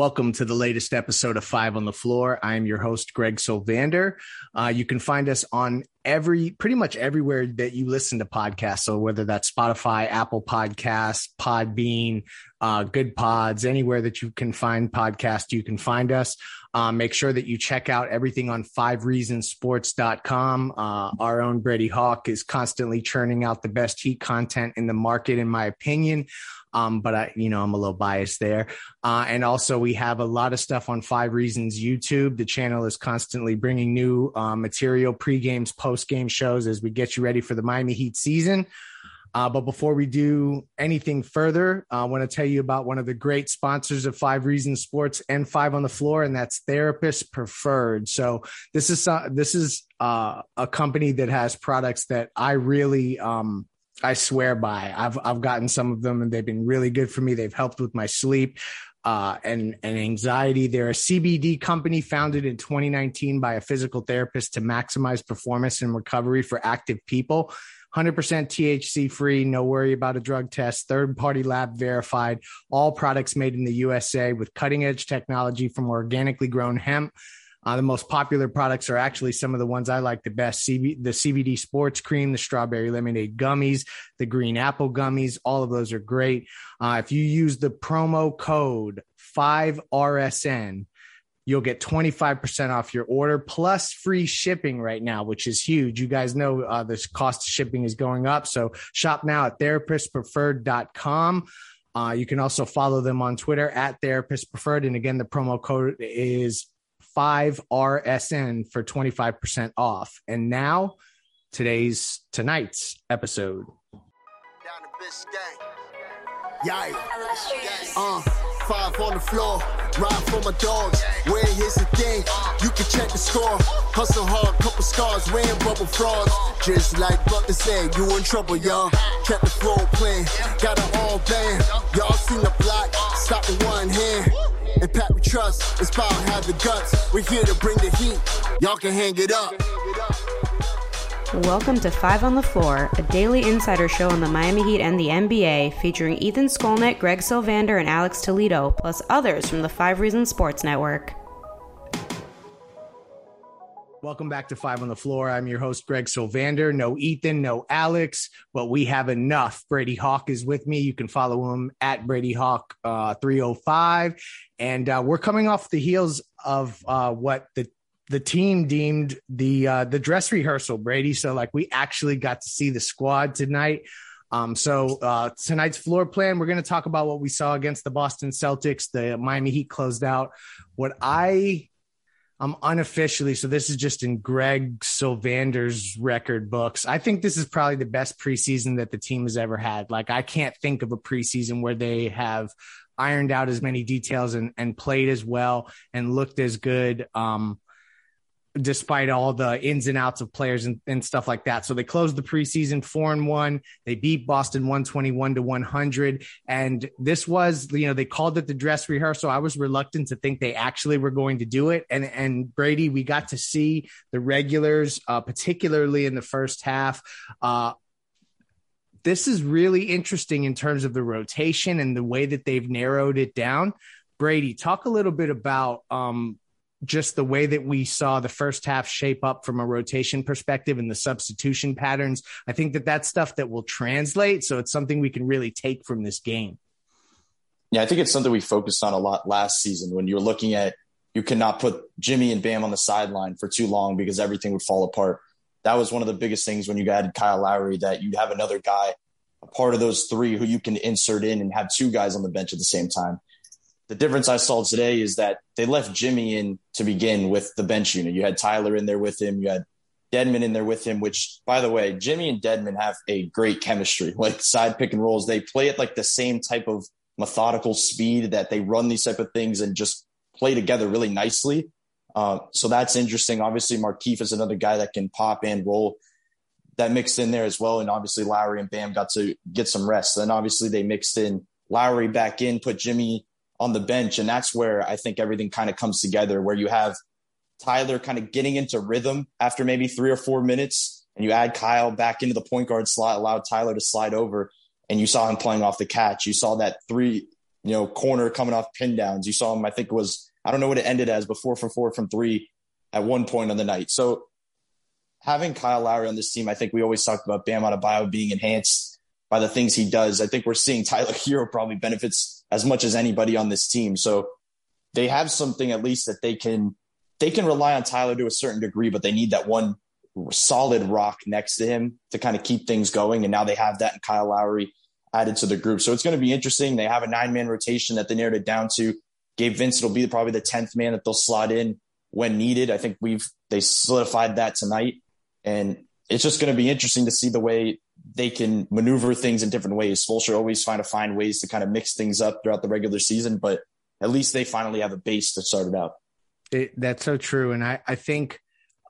Welcome to the latest episode of Five on the Floor. I am your host, Greg Sylvander. Uh, you can find us on every, pretty much everywhere that you listen to podcasts. So whether that's Spotify, Apple Podcasts, Podbean, uh, Good Pods, anywhere that you can find podcasts, you can find us. Um, make sure that you check out everything on fivereasonsports.com. Uh, our own Brady Hawk is constantly churning out the best heat content in the market, in my opinion. Um, but I, you know, I'm a little biased there. Uh, and also we have a lot of stuff on Five Reasons YouTube. The channel is constantly bringing new uh, material, pre games, post game shows as we get you ready for the Miami Heat season. Uh, but before we do anything further, I want to tell you about one of the great sponsors of Five Reasons Sports and Five on the Floor, and that's Therapist Preferred. So this is uh, this is uh, a company that has products that I really um, I swear by. I've I've gotten some of them, and they've been really good for me. They've helped with my sleep. Uh, and, and anxiety. They're a CBD company founded in 2019 by a physical therapist to maximize performance and recovery for active people. 100% THC free, no worry about a drug test, third party lab verified, all products made in the USA with cutting edge technology from organically grown hemp. Uh, the most popular products are actually some of the ones I like the best CB, the CBD sports cream, the strawberry lemonade gummies, the green apple gummies. All of those are great. Uh, if you use the promo code 5RSN, you'll get 25% off your order plus free shipping right now, which is huge. You guys know uh, this cost of shipping is going up. So shop now at therapistpreferred.com. Uh, you can also follow them on Twitter at Therapist Preferred. And again, the promo code is 5RSN for 25% off. And now, today's, tonight's episode. Yeah. Uh, five on the floor, ride for my dogs. Where here's the thing, you can check the score. Hustle hard, couple scars, wearing bubble frogs. Just like Bucker said, you in trouble, y'all. Kept the floor playing, got it all band. Y'all seen the block, stop with one hand. And Pat we trust, about have the guts. We're here to bring the heat, y'all can hang it up. Welcome to Five on the Floor, a daily insider show on the Miami Heat and the NBA, featuring Ethan Skolnick, Greg Sylvander, and Alex Toledo, plus others from the Five Reasons Sports Network. Welcome back to Five on the Floor. I'm your host, Greg Sylvander. No Ethan, no Alex, but we have enough. Brady Hawk is with me. You can follow him at Brady Hawk uh, 305. And uh, we're coming off the heels of uh, what the the team deemed the uh, the dress rehearsal, Brady. So like we actually got to see the squad tonight. Um, so uh, tonight's floor plan, we're going to talk about what we saw against the Boston Celtics. The Miami Heat closed out. What I I'm unofficially, so this is just in Greg Sylvander's record books. I think this is probably the best preseason that the team has ever had. Like I can't think of a preseason where they have ironed out as many details and, and played as well and looked as good. Um, despite all the ins and outs of players and, and, stuff like that. So they closed the preseason four and one. They beat Boston 121 to 100. And this was, you know, they called it the dress rehearsal. I was reluctant to think they actually were going to do it. And, and Brady, we got to see the regulars, uh, particularly in the first half, uh, this is really interesting in terms of the rotation and the way that they've narrowed it down. Brady, talk a little bit about um, just the way that we saw the first half shape up from a rotation perspective and the substitution patterns. I think that that's stuff that will translate. So it's something we can really take from this game. Yeah, I think it's something we focused on a lot last season when you were looking at you cannot put Jimmy and Bam on the sideline for too long because everything would fall apart. That was one of the biggest things when you added Kyle Lowry that you'd have another guy, a part of those three who you can insert in and have two guys on the bench at the same time. The difference I saw today is that they left Jimmy in to begin with the bench unit. You had Tyler in there with him. You had Dedmon in there with him, which, by the way, Jimmy and Dedmon have a great chemistry, like side pick and rolls. They play it like the same type of methodical speed that they run these type of things and just play together really nicely. Uh, so that's interesting. Obviously, Markieff is another guy that can pop and roll that mixed in there as well. And obviously, Lowry and Bam got to get some rest. Then obviously, they mixed in Lowry back in, put Jimmy on the bench. And that's where I think everything kind of comes together, where you have Tyler kind of getting into rhythm after maybe three or four minutes, and you add Kyle back into the point guard slot, allowed Tyler to slide over, and you saw him playing off the catch. You saw that three, you know, corner coming off pin downs. You saw him, I think it was, I don't know what it ended as, but four for four from three at one point on the night. So having Kyle Lowry on this team, I think we always talked about Bam Adebayo being enhanced by the things he does. I think we're seeing Tyler Herro probably benefits as much as anybody on this team. So they have something at least that they can they can rely on Tyler to a certain degree, but they need that one solid rock next to him to kind of keep things going. And now they have that in Kyle Lowry added to the group. So it's going to be interesting. They have a nine man rotation that they narrowed it down to. Gabe Vincent will be probably the 10th man that they'll slot in when needed. I think we've, they solidified that tonight. And it's just going to be interesting to see the way they can maneuver things in different ways. Spoelstra always find to find ways to kind of mix things up throughout the regular season, but at least they finally have a base to start it out. It, that's so true. And I, I think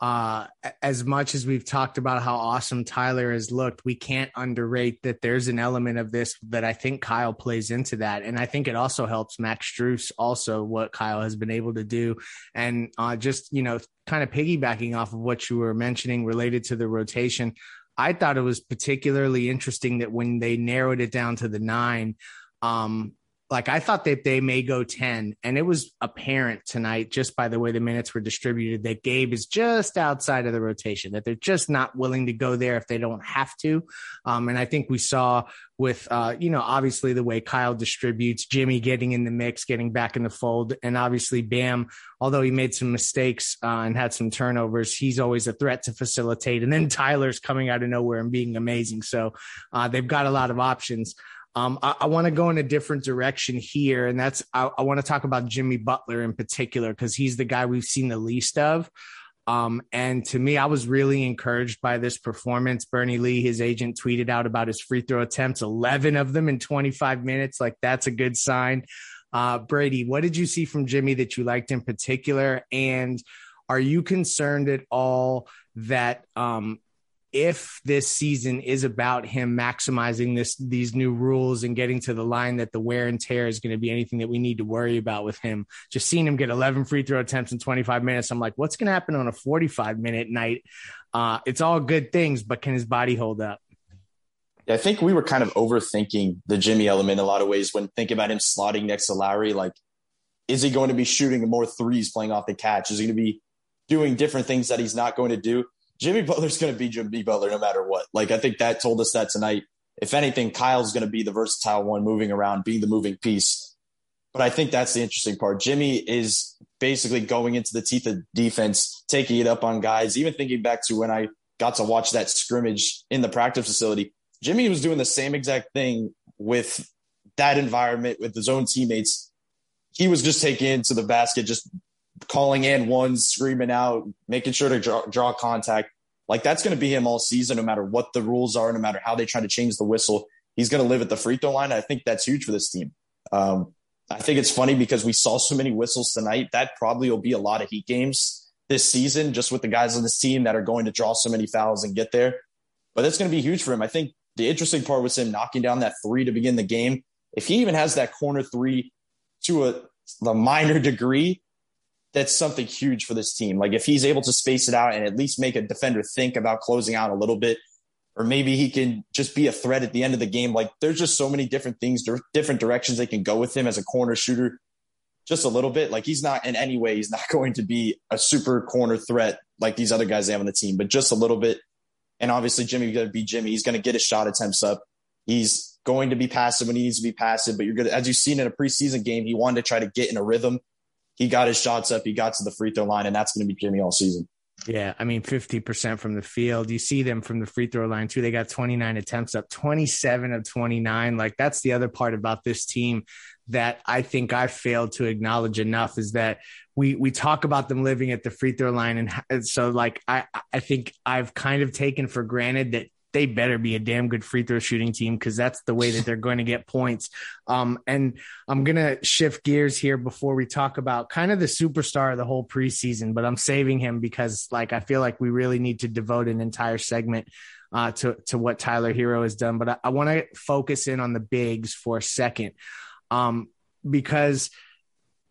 uh, as much as we've talked about how awesome Tyler has looked, we can't underrate that there's an element of this that I think Kyle plays into that. And I think it also helps Max Strus also what Kyle has been able to do. And uh, just, you know, kind of piggybacking off of what you were mentioning related to the rotation, I thought it was particularly interesting that when they narrowed it down to the nine, um, like I thought that they may go 10, and it was apparent tonight just by the way the minutes were distributed that Gabe is just outside of the rotation, that they're just not willing to go there if they don't have to. Um, and I think we saw with, uh, you know, obviously the way Kyle distributes, Jimmy getting in the mix, getting back in the fold, and obviously Bam, although he made some mistakes uh, and had some turnovers, he's always a threat to facilitate. And then Tyler's coming out of nowhere and being amazing. So uh, they've got a lot of options. Um, I, I want to go in a different direction here, and that's I, I want to talk about Jimmy Butler in particular because he's the guy we've seen the least of. Um, and to me, I was really encouraged by this performance. Bernie Lee, his agent, tweeted out about his free throw attempts, 11 of them in 25 minutes. Like, that's a good sign. Uh, Brady, what did you see from Jimmy that you liked in particular? And are you concerned at all that um, if this season is about him maximizing this these new rules and getting to the line that the wear and tear is going to be anything that we need to worry about with him just seeing him get 11 free throw attempts in 25 minutes i'm like what's going to happen on a 45 minute night uh, it's all good things but can his body hold up I think we were kind of overthinking the Jimmy element in a lot of ways when thinking about him slotting next to Lowry. Like, is he going to be shooting more threes playing off the catch? Is he going to be doing different things that he's not going to do? Jimmy Butler's going to be Jimmy Butler no matter what. Like I think that told us that tonight. If anything, Kyle's going to be the versatile one moving around, being the moving piece. But I think that's the interesting part. Jimmy is basically going into the teeth of defense, taking it up on guys. Even thinking back to when I got to watch that scrimmage in the practice facility, Jimmy was doing the same exact thing with that environment with his own teammates. He was just taking into the basket, just calling in ones, screaming out, making sure to draw, draw contact. Like that's going to be him all season, no matter what the rules are, no matter how they try to change the whistle. He's going to live at the free throw line. I think that's huge for this team. Um, I think it's funny because we saw so many whistles tonight. That probably will be a lot of heat games this season, just with the guys on this team that are going to draw so many fouls and get there. But that's going to be huge for him. I think the interesting part was him knocking down that three to begin the game. If he even has that corner three to a, a minor degree, that's something huge for this team. Like if he's able to space it out and at least make a defender think about closing out a little bit, or maybe he can just be a threat at the end of the game. Like there's just so many different things, different directions they can go with him as a corner shooter. Just a little bit. Like he's not in any way, he's not going to be a super corner threat like these other guys have on the team, but just a little bit. And obviously, Jimmy's going to be Jimmy. He's going to get his shot attempts up. He's going to be passive when he needs to be passive, but you're good. As you've seen in a preseason game, he wanted to try to get in a rhythm he got his shots up, he got to the free throw line, and that's going to be Jimmy all season. Yeah, I mean, 50% from the field. You see them from the free throw line too. They got 29 attempts up, 27 of 29. Like, that's the other part about this team that I think I failed to acknowledge enough is that we we talk about them living at the free throw line and so like I I think I've kind of taken for granted that they better be a damn good free throw shooting team because that's the way that they're going to get points. Um, and I'm going to shift gears here before we talk about kind of the superstar of the whole preseason, but I'm saving him because like I feel like we really need to devote an entire segment uh, to to what Tyler Herro has done. But I, I want to focus in on the bigs for a second, um, because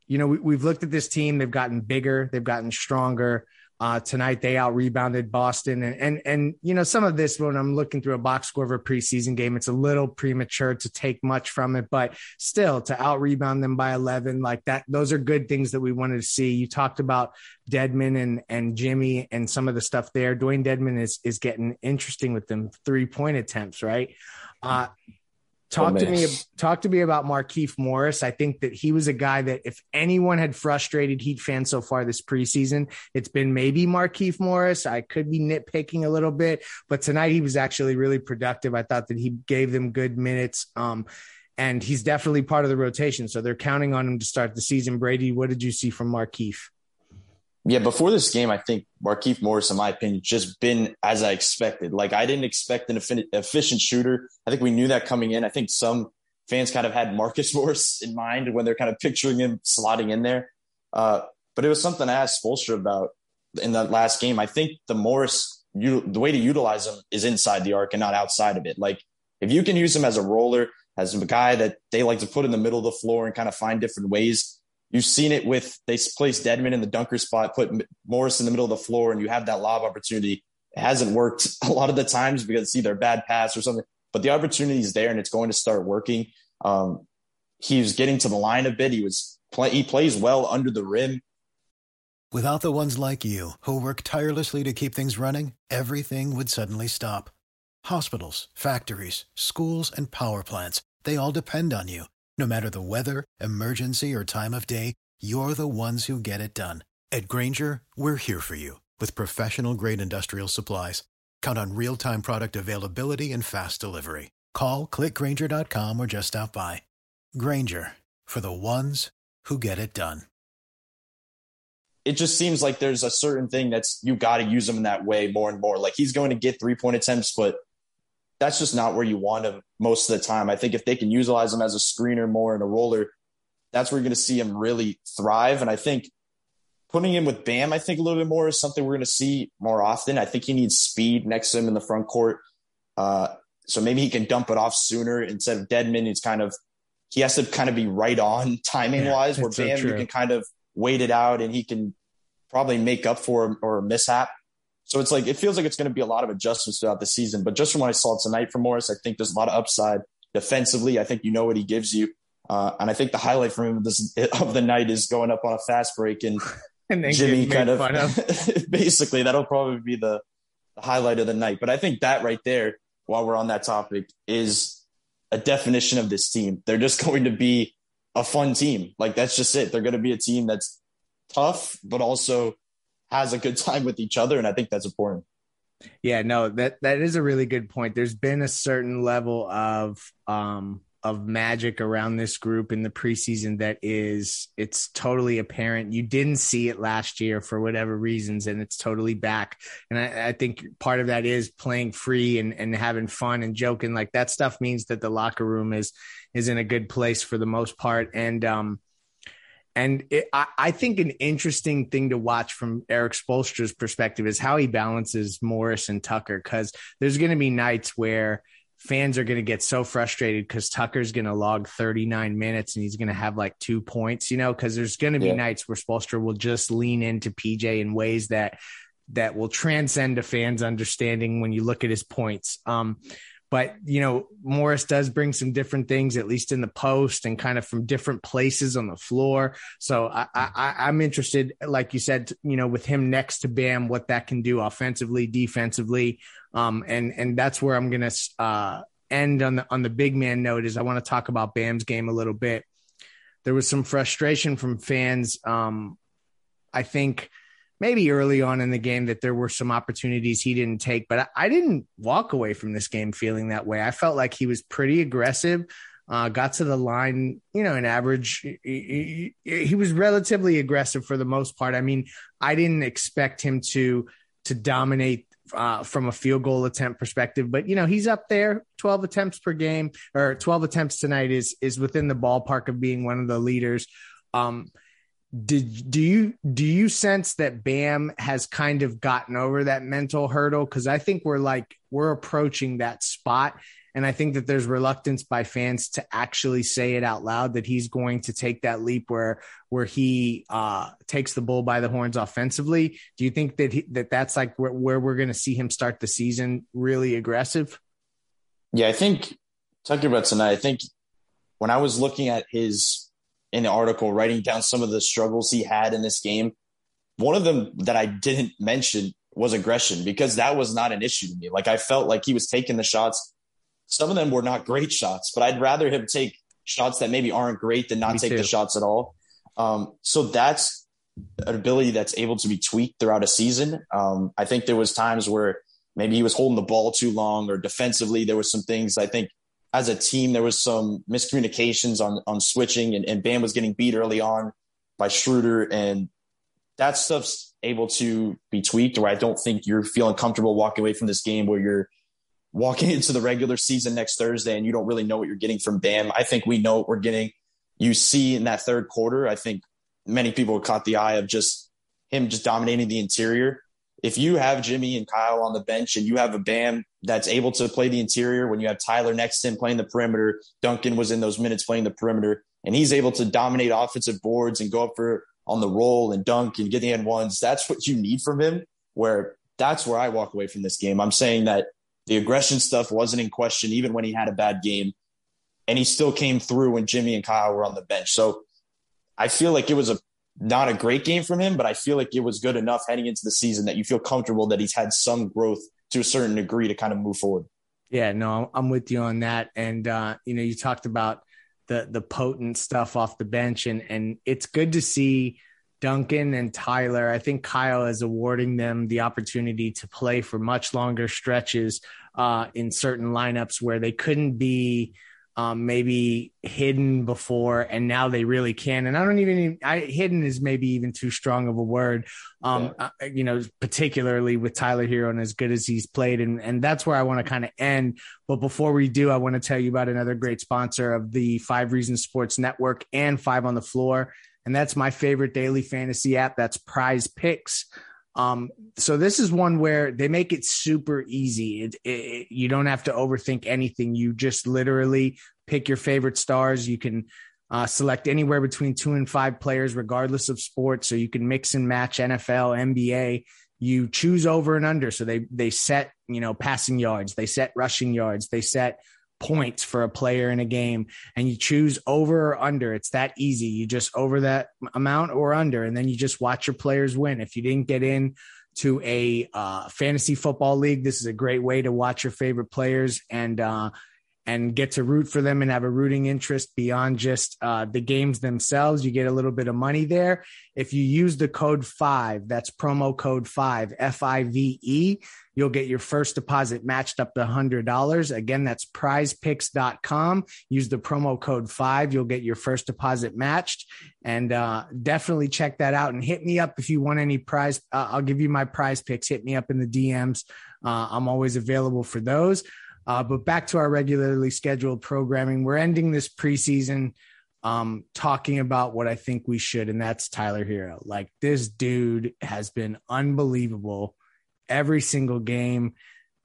you know we, have looked at this team; they've gotten bigger, they've gotten stronger. Uh, tonight they out rebounded Boston, and and and you know some of this when I'm looking through a box score of a preseason game, it's a little premature to take much from it, but still to out rebound them by 11 like that, those are good things that we wanted to see. You talked about Dedmon and and Jimmy and some of the stuff there. Dewayne Dedmon is is getting interesting with them three point attempts, right? Uh, Talk to me. Talk to me about Markieff Morris. I think that he was a guy that if anyone had frustrated Heat fans so far this preseason, it's been maybe Markieff Morris. I could be nitpicking a little bit, but tonight he was actually really productive. I thought that he gave them good minutes. Um, and he's definitely part of the rotation. So they're counting on him to start the season. Brady, what did you see from Markieff? Yeah, before this game, I think Markieff Morris, in my opinion, just been as I expected. Like I didn't expect an efficient shooter. I think we knew that coming in. I think some fans kind of had Marcus Morris in mind when they're kind of picturing him slotting in there. Uh, but it was something I asked Spoelstra about in that last game. I think the Morris, you, the way to utilize him is inside the arc and not outside of it. Like if you can use him as a roller, as a guy that they like to put in the middle of the floor and kind of find different ways You've seen it with they place Dedmon in the dunker spot, put Morris in the middle of the floor, and you have that lob opportunity. It hasn't worked a lot of the times because it's either a bad pass or something, but the opportunity is there and it's going to start working. Um, he was getting to the line a bit. He was play, he plays well under the rim. Without the ones like you who work tirelessly to keep things running, everything would suddenly stop. Hospitals, factories, schools, and power plants—they all depend on you. No matter the weather, emergency, or time of day, you're the ones who get it done. At Grainger, we're here for you with professional grade industrial supplies. Count on real time product availability and fast delivery. Call clickgrainger.com or just stop by. Grainger for the ones who get it done. It just seems like there's a certain thing that's you got to use him in that way more and more. Like he's going to get three point attempts, but that's just not where you want him most of the time. I think if they can utilize him as a screener more and a roller, that's where you're going to see him really thrive. And I think putting him with Bam, I think a little bit more is something we're going to see more often. I think he needs speed next to him in the front court. Uh, so maybe he can dump it off sooner instead of Dedmon. It's kind of, he has to kind of be right on timing yeah, wise, where Bam, so you can kind of wait it out and he can probably make up for or a mishap. So it's like it feels like it's going to be a lot of adjustments throughout the season. But just from what I saw tonight from Morris, I think there's a lot of upside defensively. I think you know what he gives you, uh, and I think the highlight for him of, this, of the night is going up on a fast break and, and Jimmy kind of, of. basically that'll probably be the, the highlight of the night. But I think that right there, while we're on that topic, is a definition of this team. They're just going to be a fun team. Like that's just it. They're going to be a team that's tough, but also has a good time with each other, and I think that's important. Yeah, no, that that is a really good point. There's been a certain level of um of magic around this group in the preseason that is it's totally apparent. You didn't see it last year for whatever reasons, and it's totally back. And I, I think part of that is playing free and, and having fun and joking. Like that stuff means that the locker room is is in a good place for the most part. And um and it, I, I, think an interesting thing to watch from Erik Spoelstra's perspective is how he balances Morris and Tucker, because there's going to be nights where fans are going to get so frustrated because Tucker's going to log 39 minutes and he's going to have like two points, you know, because there's going to be yeah. nights where Spoelstra will just lean into PJ in ways that that will transcend a fan's understanding when you look at his points. Um, but you know morris does bring some different things at least in the post and kind of from different places on the floor. So i, I am interested like you said you know with him next to bam what that can do offensively defensively. Um and and that's where i'm gonna uh end on the on the big man note is i want to talk about bam's game a little bit. There was some frustration from fans. Um i think maybe early on in the game that there were some opportunities he didn't take, but I, I didn't walk away from this game feeling that way. I felt like he was pretty aggressive. Uh, got to the line, you know, an average. He, he, he, was relatively aggressive for the most part. I mean, I didn't expect him to to dominate uh, from a field goal attempt perspective, but you know he's up there. Twelve attempts per game or twelve attempts tonight is is within the ballpark of being one of the leaders. Um, did do you do you sense that Bam has kind of gotten over that mental hurdle? Because I think we're like we're approaching that spot, and I think that there's reluctance by fans to actually say it out loud that he's going to take that leap where where he uh, takes the bull by the horns offensively. Do you think that he, that that's like where, where we're going to see him start the season really aggressive? Yeah, I think talking about tonight, I think when I was looking at his in the article writing down some of the struggles he had in this game. One of them that I didn't mention was aggression because that was not an issue to me. Like I felt like he was taking the shots. Some of them were not great shots, but I'd rather him take shots that maybe aren't great than not me take too. the shots at all. Um, so that's an ability that's able to be tweaked throughout a season. Um, I think there was times where maybe he was holding the ball too long or defensively there was some things I think as a team, there was some miscommunications on on switching, and, and Bam was getting beat early on by Schroeder, and that stuff's able to be tweaked. Where I don't think you're feeling comfortable walking away from this game where you're walking into the regular season next Thursday and you don't really know what you're getting from Bam. I think we know what we're getting. You see in that third quarter, I think many people caught the eye of just him just dominating the interior if you have Jimmy and Kyle on the bench and you have a Bam that's able to play the interior, when you have Tyler next to him playing the perimeter, Duncan was in those minutes playing the perimeter, and he's able to dominate offensive boards and go up for on the roll and dunk and get the end ones. That's what you need from him. Where that's where I walk away from this game. I'm saying that the aggression stuff wasn't in question, even when he had a bad game, and he still came through when Jimmy and Kyle were on the bench. So I feel like it was a not a great game from him, but I feel like it was good enough heading into the season that you feel comfortable that he's had some growth to a certain degree to kind of move forward. Yeah, no, I'm with you on that. And uh, you know, you talked about the the potent stuff off the bench, and and it's good to see Duncan and Tyler. I think Kyle is awarding them the opportunity to play for much longer stretches uh, in certain lineups where they couldn't be um, maybe hidden before, and now they really can. And I don't even, I, hidden is maybe even too strong of a word, um, yeah. uh, you know, particularly with Tyler Herro and as good as he's played. And, and that's where I want to kind of end. But before we do, I want to tell you about another great sponsor of the Five Reasons Sports Network and Five on the Floor. And that's my favorite daily fantasy app. That's Prize Picks. Um, so this is one where they make it super easy. It, it, you don't have to overthink anything. You just literally pick your favorite stars. You can uh, select anywhere between two and five players, regardless of sport. So you can mix and match NFL, NBA. You choose over and under. So they they set you know passing yards, they set rushing yards, they set points for a player in a game and you choose over or under. It's that easy. You just over that amount or under, and then you just watch your players win. If you didn't get in to a uh, fantasy football league, this is a great way to watch your favorite players and uh, and get to root for them and have a rooting interest beyond just uh, the games themselves. You get a little bit of money there. If you use the code five, that's promo code five, F I V E, you'll get your first deposit matched up to $100. Again, that's prizepicks.com. Use the promo code five, you'll get your first deposit matched. And uh, definitely check that out and hit me up if you want any prize. Uh, I'll give you my prize picks. Hit me up in the DMs. Uh, I'm always available for those. Uh, but back to our regularly scheduled programming. We're ending this preseason um, talking about what I think we should, and that's Tyler Herro. Like this dude has been unbelievable every single game.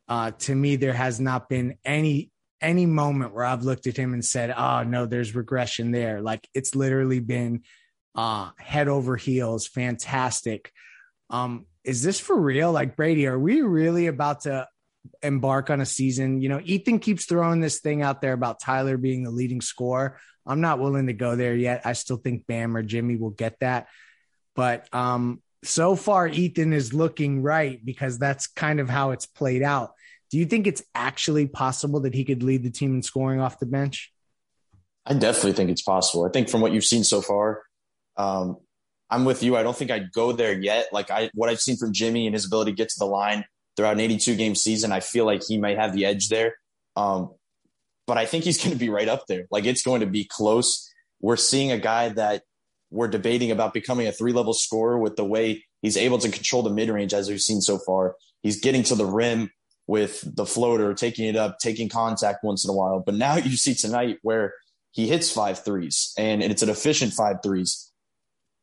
Uh, to me, there has not been any any moment where I've looked at him and said, "Oh no, there's regression there." Like it's literally been uh, head over heels, fantastic. Um, is this for real? Like Brady, are we really about to embark on a season. You know, Ethan keeps throwing this thing out there about Tyler being the leading scorer. I'm not willing to go there yet. I still think Bam or Jimmy will get that. But um, so far, Ethan is looking right because that's kind of how it's played out. Do you think it's actually possible that he could lead the team in scoring off the bench? I definitely think it's possible. I think from what you've seen so far, um, I'm with you. I don't think I'd go there yet. Like I, what I've seen from Jimmy and his ability to get to the line throughout an 82 game season. I feel like he may have the edge there. Um, but I think he's going to be right up there. Like it's going to be close. We're seeing a guy that we're debating about becoming a three level scorer with the way He's able to control the mid range as we've seen so far. He's getting to the rim with the floater, taking it up, taking contact once in a while. But now you see tonight where he hits five threes and it's an efficient five threes.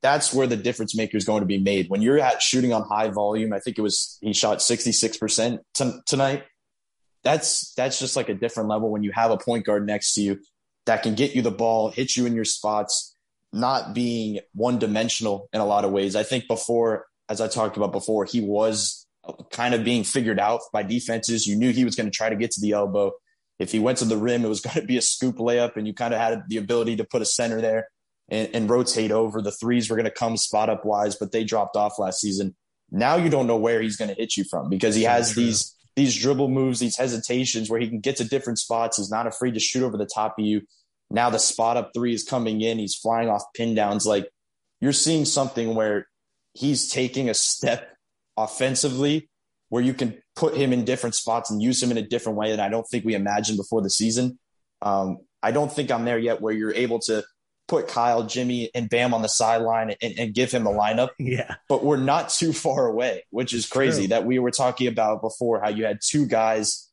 That's where the difference maker is going to be made. When you're at shooting on high volume, I think it was he shot 66% t- tonight. That's that's just like a different level when you have a point guard next to you that can get you the ball, hit you in your spots, not being one dimensional in a lot of ways. I think before, as I talked about before, he was kind of being figured out by defenses. You knew he was going to try to get to the elbow. If he went to the rim, it was going to be a scoop layup, and you kind of had the ability to put a center there and, and rotate over. The threes were going to come spot up wise, but they dropped off last season. Now you don't know where he's going to hit you from because he has true. these these dribble moves, these hesitations where he can get to different spots. He's not afraid to shoot over the top of you. Now the spot up three is coming in. He's flying off pin downs. Like you're seeing something where he's taking a step offensively where you can put him in different spots and use him in a different way that I don't think we imagined before the season. Um, I don't think I'm there yet where you're able to put Kyle, Jimmy, and Bam on the sideline and, and give him the lineup. Yeah. But we're not too far away, which is crazy True. that we were talking about before how you had two guys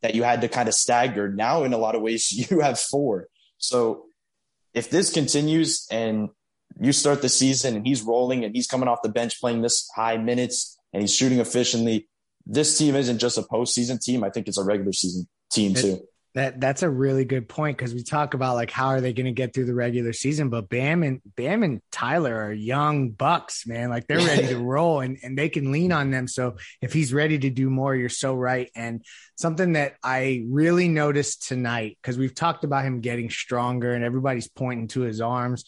that you had to kind of stagger. Now, in a lot of ways, you have four. So if this continues and you start the season and he's rolling and he's coming off the bench playing this high minutes and he's shooting efficiently. This team isn't just a postseason team. I think it's a regular season team too. That that's a really good point because we talk about like how are they going to get through the regular season, but Bam and Bam and Tyler are young bucks, man. Like they're ready to roll and and they can lean on them. So if he's ready to do more, you're so right. And something that I really noticed tonight because we've talked about him getting stronger and everybody's pointing to his arms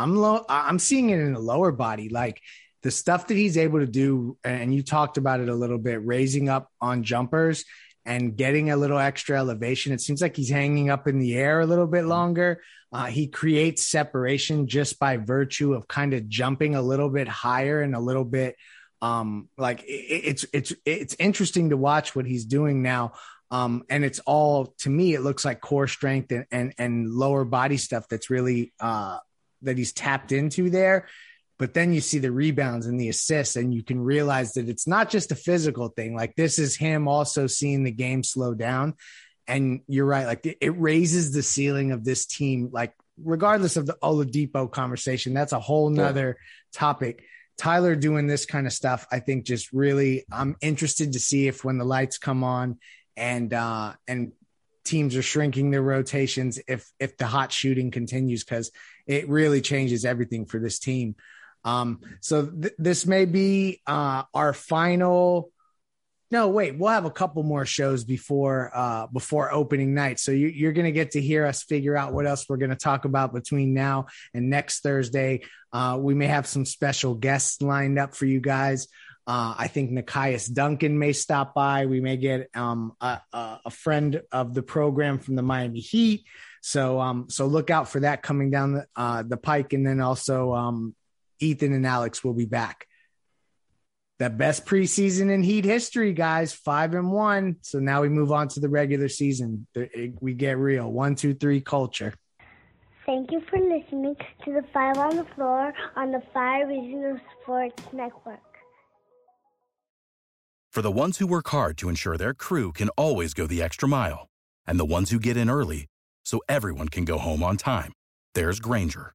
I'm low. I'm seeing it in the lower body, like the stuff that he's able to do. And you talked about it a little bit, raising up on jumpers and getting a little extra elevation. It seems like he's hanging up in the air a little bit longer. Uh, he creates separation just by virtue of kind of jumping a little bit higher and a little bit um like it, it's it's it's interesting to watch what he's doing now um and it's all to me it looks like core strength and and, and lower body stuff that's really uh that he's tapped into there. But then you see the rebounds and the assists, and you can realize that it's not just a physical thing. Like this is him also seeing the game slow down. And you're right, like it raises the ceiling of this team, like regardless of the Oladipo conversation, that's a whole nother yeah. topic. Tyler doing this kind of stuff, I think just really I'm interested to see if when the lights come on and uh and teams are shrinking their rotations if if the hot shooting continues because it really changes everything for this team. Um, so th- this may be uh, our final. No, wait, we'll have a couple more shows before uh, before opening night. So you, are going to get to hear us figure out what else we're going to talk about between now and next Thursday. Uh, we may have some special guests lined up for you guys. Uh, I think Nikias Duncan may stop by. We may get um, a, a, friend of the program from the Miami Heat. So um, so look out for that coming down the, uh, the pike, and then also um, Ethan and Alex will be back. The best preseason in Heat history, guys, five and one. So now we move on to the regular season. We get real. One, two, three culture. Thank you for listening to the Five on the Floor on the Five Reasons Sports Network. For the ones who work hard to ensure their crew can always go the extra mile, and the ones who get in early so everyone can go home on time. There's Grainger,